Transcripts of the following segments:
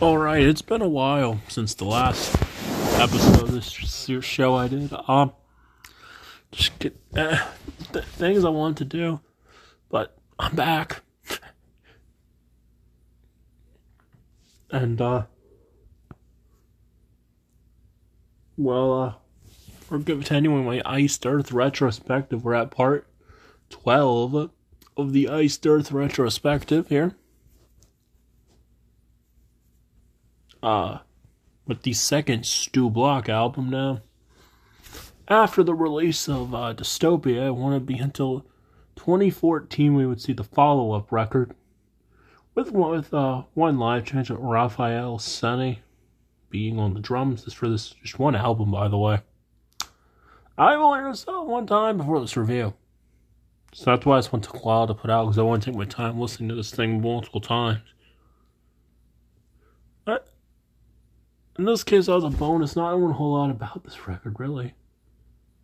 Alright, it's been a while since the last episode of this show I did. Um, just get uh, th- things I want to do, but I'm back. and, uh, well, uh, we're continuing my Iced Earth retrospective. We're at part 12 of the Iced Earth retrospective here. Uh, with the second Stu Block album now. After the release of uh, Dystopia, it wouldn't be until 2014 we would see the follow up record with with uh, one live change of Raphael Saini being on the drums. This for this just one album, by the way. I've only heard this one time before this review. So that's why this one took a while to put out because I want to take my time listening to this thing multiple times. But in this case, as a bonus, not knowing a whole lot about this record, really.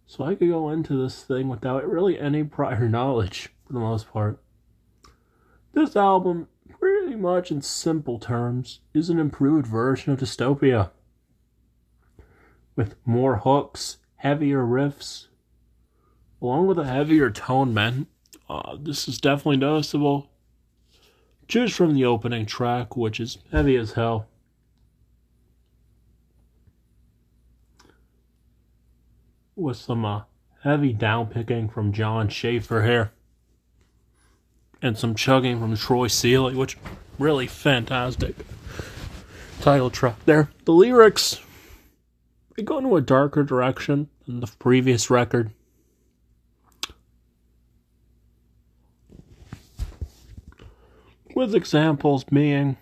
So I could go into this thing without really any prior knowledge, for the most part. This album, pretty much in simple terms, is an improved version of Dystopia. With more hooks, heavier riffs, along with a heavier tone, man. Uh, this is definitely noticeable. Choose from the opening track, which is heavy as hell. With some uh, heavy downpicking from Jon Schaffer here. And some chugging from Troy Seele, which really fantastic title track there. The lyrics they go into a darker direction than the previous record. With examples being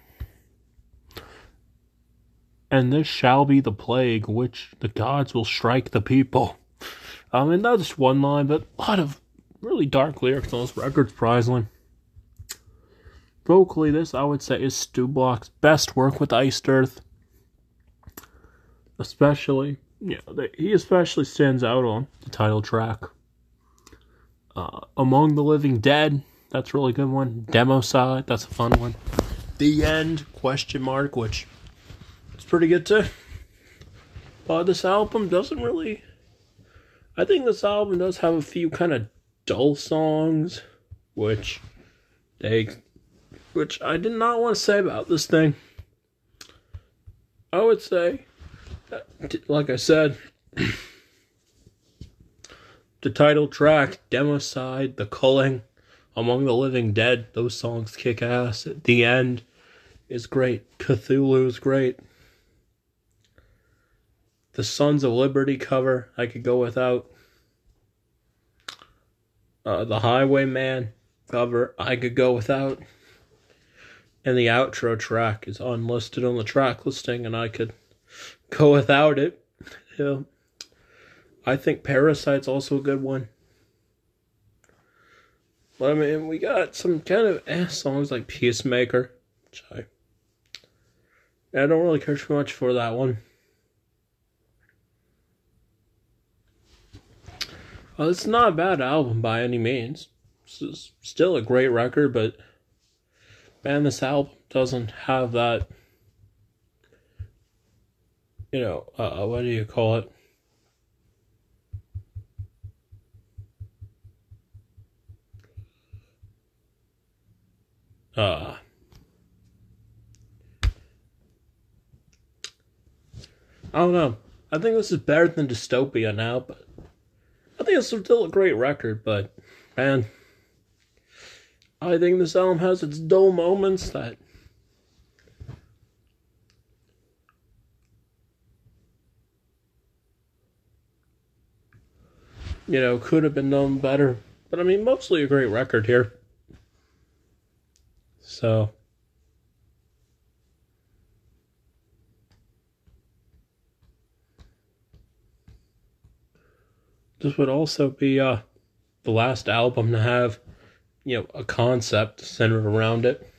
and this shall be the plague which the gods will strike the people. I mean, that's just one line, but a lot of really dark lyrics on this record, surprisingly. Vocally, this I would say is Stu Block's best work with Iced Earth. Especially, yeah, he especially stands out on the title track. Uh, Among the Living Dead, that's a really good one. Democide, that's a fun one. The End, question mark, which is pretty good too. But this album doesn't really I think this album does have a few kind of dull songs, which they, which I did not want to say about this thing. I would say, like I said, the title track, Democide, The Culling, Among the Living Dead, those songs kick ass. At the end is great. Cthulhu is great. The Sons of Liberty cover, I could go without. Uh, the Highwayman cover, I could go without. And the outro track is unlisted on the track listing, and I could go without it. Yeah. I think Parasite's also a good one. But I mean, we got some kind of ass songs like Peacemaker, which I, I don't really care too much for that one. Well, it's not a bad album by any means. It's still a great record, but man, this album doesn't have that. You know, uh, what do you call it? Uh, I don't know. I think this is better than Dystopia now, but think it's still a great record, but man, I think this album has its dull moments that you know could have been done better. But I mean, mostly a great record here. So. This would also be uh, the last album to have, you know, a concept centered around it.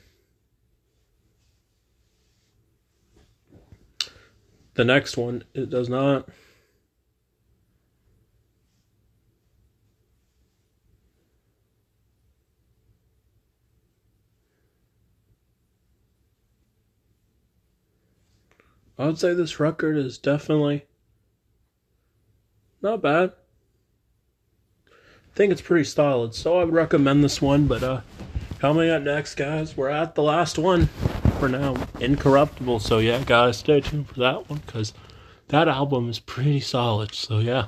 The next one, it does not. I would say this record is definitely not bad. Think it's pretty solid, so I would recommend this one. But uh, coming up next, guys, we're at the last one for now, Incorruptible. So yeah, guys, stay tuned for that one because that album is pretty solid. So yeah.